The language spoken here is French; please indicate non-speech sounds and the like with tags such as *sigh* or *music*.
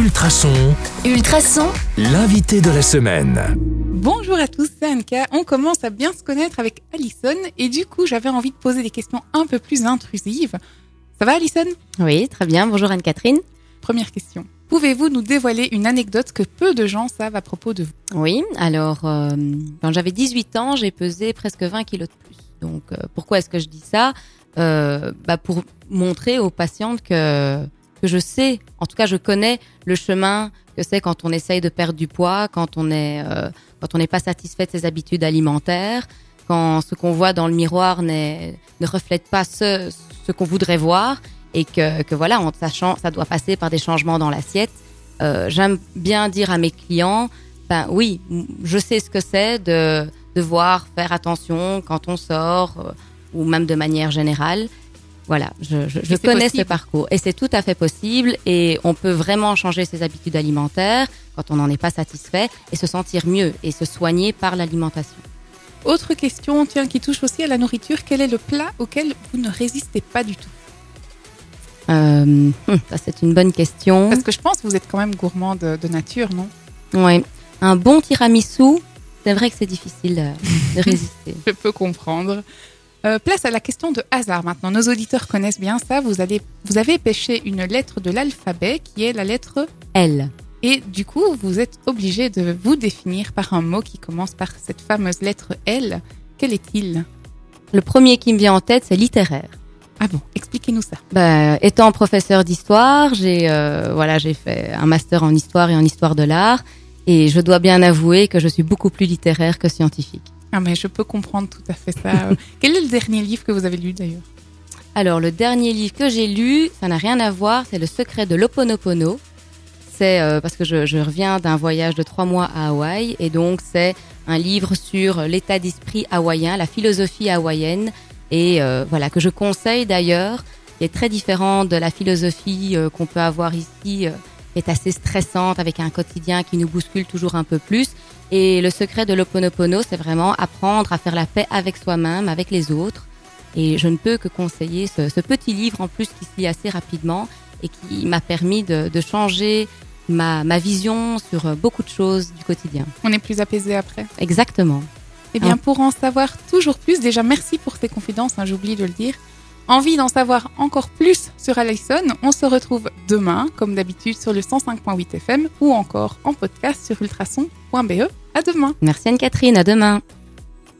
Ultrason, Ultrason, l'invité de la semaine. Bonjour à tous, c'est Anka. On commence à bien se connaître avec Alison et du coup j'avais envie de poser des questions un peu plus intrusives. Ça va Alison? Oui, très bien. Bonjour Anne-Catherine. Première question. Pouvez-vous nous dévoiler une anecdote que peu de gens savent à propos de vous? Oui, alors euh, quand j'avais 18 ans, j'ai pesé presque 20 kilos de plus. Donc euh, pourquoi est-ce que je dis ça? Euh, bah, Pour montrer aux patientes que, que je sais, en tout cas je connais le chemin que c'est quand on essaye de perdre du poids, quand on est euh, quand on n'est pas satisfait de ses habitudes alimentaires, quand ce qu'on voit dans le miroir ne reflète pas ce, qu'on voudrait voir et que, voilà, en sachant ça doit passer par des changements dans l'assiette. Euh, J'aime bien dire à mes clients, ben oui, je sais ce que c'est de devoir faire attention quand on sort euh, ou même de manière générale. Voilà, je, je, je c'est connais possible. ce parcours et c'est tout à fait possible et on peut vraiment changer ses habitudes alimentaires quand on n'en est pas satisfait et se sentir mieux et se soigner par l'alimentation. Autre question, tiens, qui touche aussi à la nourriture. Quel est le plat auquel vous ne résistez pas du tout Euh, ça c'est une bonne question. Parce que je pense que vous êtes quand même gourmand de, de nature, non? Ouais, un bon tiramisu, c'est vrai que c'est difficile de *laughs* résister. Je peux comprendre. Euh, place à la question de hasard maintenant. Nos auditeurs connaissent bien ça. Vous, allez, vous avez pêché une lettre de l'alphabet qui est la lettre Elle. Et du coup, vous êtes obligé de vous définir par un mot qui commence par cette fameuse lettre L. Quel est-il? Le premier qui me vient en tête, c'est littéraire. Ah bon, expliquez-nous ça. Ben, étant professeur d'histoire, j'ai euh, voilà, j'ai fait un master en histoire et en histoire de l'art, et je dois bien avouer que je suis beaucoup plus littéraire que scientifique. Ah mais je peux comprendre tout à fait ça. *laughs* Quel est le dernier livre que vous avez lu d'ailleurs? Alors, le dernier livre que j'ai lu, ça n'a rien à voir, c'est Le secret de l'Oponopono. C'est euh, parce que je, je reviens d'un voyage de trois mois à Hawaï, et donc c'est un livre sur l'état d'esprit hawaïen, la philosophie hawaïenne, et euh, voilà, que je conseille d'ailleurs, qui est très différent de la philosophie euh, qu'on peut avoir ici, est assez stressante, avec un quotidien qui nous bouscule toujours un peu plus. Et le secret de l'Oponopono, c'est vraiment apprendre à faire la paix avec soi-même, avec les autres. Et je ne peux que conseiller ce, ce petit livre en plus qui se lit assez rapidement et qui m'a permis de, de changer ma, ma vision sur beaucoup de choses du quotidien. On est plus apaisé après. Exactement. Eh bien, Ah. pour en savoir toujours plus, déjà merci pour ces confidences, hein, j'oublie de le dire. Envie d'en savoir encore plus sur Alison, on se retrouve demain, comme d'habitude, sur le 105.8 FM ou encore en podcast sur ultrason.be. À demain Merci Anne-Catherine, à demain.